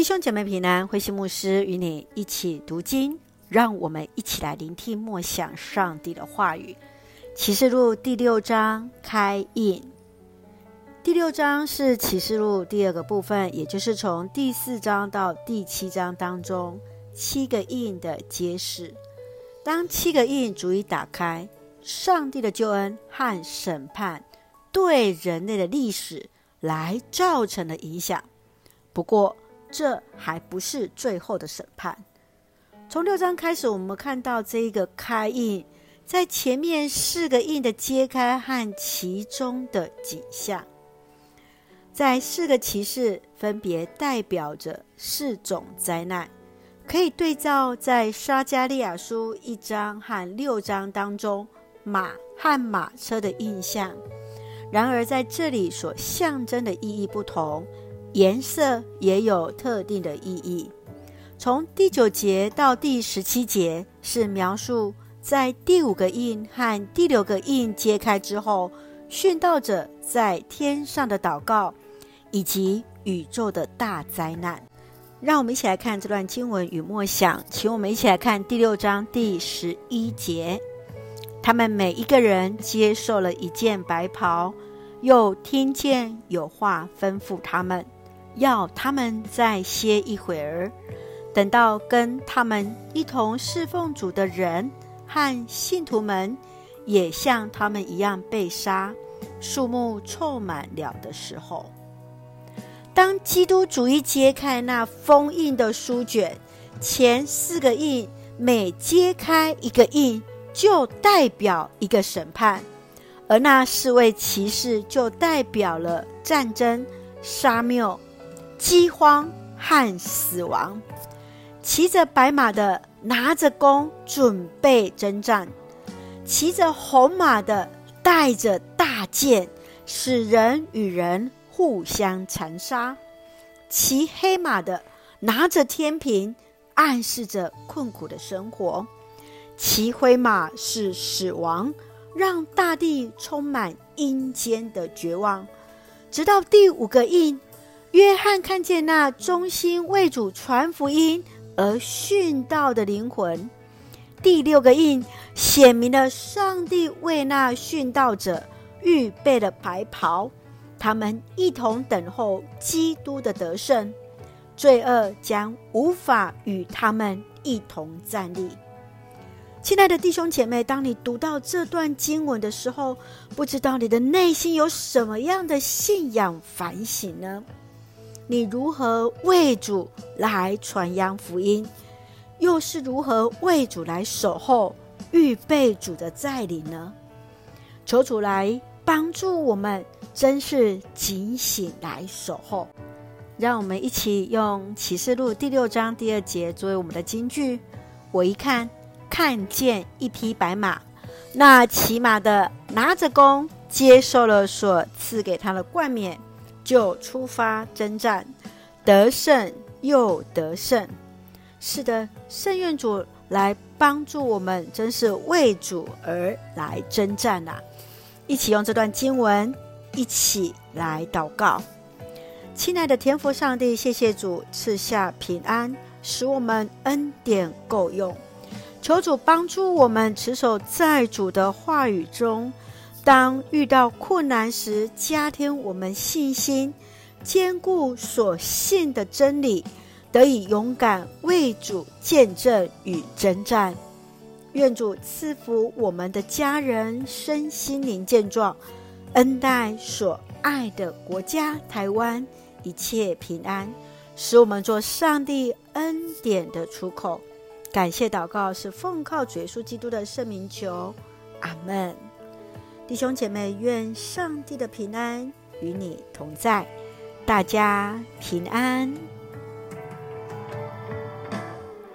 弟兄姐妹平安，慧馨牧师与你一起读经，让我们一起来聆听默想上帝的话语。启示录第六章开印。第六章是启示录第二个部分，也就是从第四章到第七章当中七个印的揭示。当七个印逐一打开，上帝的救恩和审判对人类的历史来造成的影响。不过，这还不是最后的审判。从六章开始，我们看到这一个开印，在前面四个印的揭开和其中的景象，在四个骑士分别代表着四种灾难，可以对照在撒加利亚书一章和六章当中马和马车的印象。然而在这里所象征的意义不同。颜色也有特定的意义。从第九节到第十七节是描述在第五个印和第六个印揭开之后，殉道者在天上的祷告，以及宇宙的大灾难。让我们一起来看这段经文与默想。请我们一起来看第六章第十一节：他们每一个人接受了一件白袍，又听见有话吩咐他们。要他们再歇一会儿，等到跟他们一同侍奉主的人和信徒们也像他们一样被杀，数目凑满了的时候，当基督主义揭开那封印的书卷，前四个印每揭开一个印，就代表一个审判，而那四位骑士就代表了战争、沙谬。饥荒和死亡，骑着白马的拿着弓准备征战，骑着红马的带着大剑，使人与人互相残杀；骑黑马的拿着天平，暗示着困苦的生活；骑灰马是死亡，让大地充满阴间的绝望。直到第五个印。约翰看见那忠心为主传福音而殉道的灵魂。第六个印显明了上帝为那殉道者预备了白袍，他们一同等候基督的得胜，罪恶将无法与他们一同站立。亲爱的弟兄姐妹，当你读到这段经文的时候，不知道你的内心有什么样的信仰反省呢？你如何为主来传扬福音，又是如何为主来守候、预备主的再临呢？求主来帮助我们，真是警醒来守候。让我们一起用启示录第六章第二节作为我们的金句。我一看，看见一匹白马，那骑马的拿着弓，接受了所赐给他的冠冕。就出发征战，得胜又得胜。是的，圣愿主来帮助我们，真是为主而来征战呐、一起用这段经文，一起来祷告。亲爱的天父上帝，谢谢主赐下平安，使我们恩典够用。求主帮助我们持守在主的话语中。当遇到困难时，加添我们信心，坚固所信的真理，得以勇敢为主见证与征战。愿主赐福我们的家人身心灵健壮，恩待所爱的国家台湾一切平安，使我们做上帝恩典的出口。感谢祷告是奉靠主耶稣基督的圣名求，阿门。弟兄姐妹，愿上帝的平安与你同在，大家平安。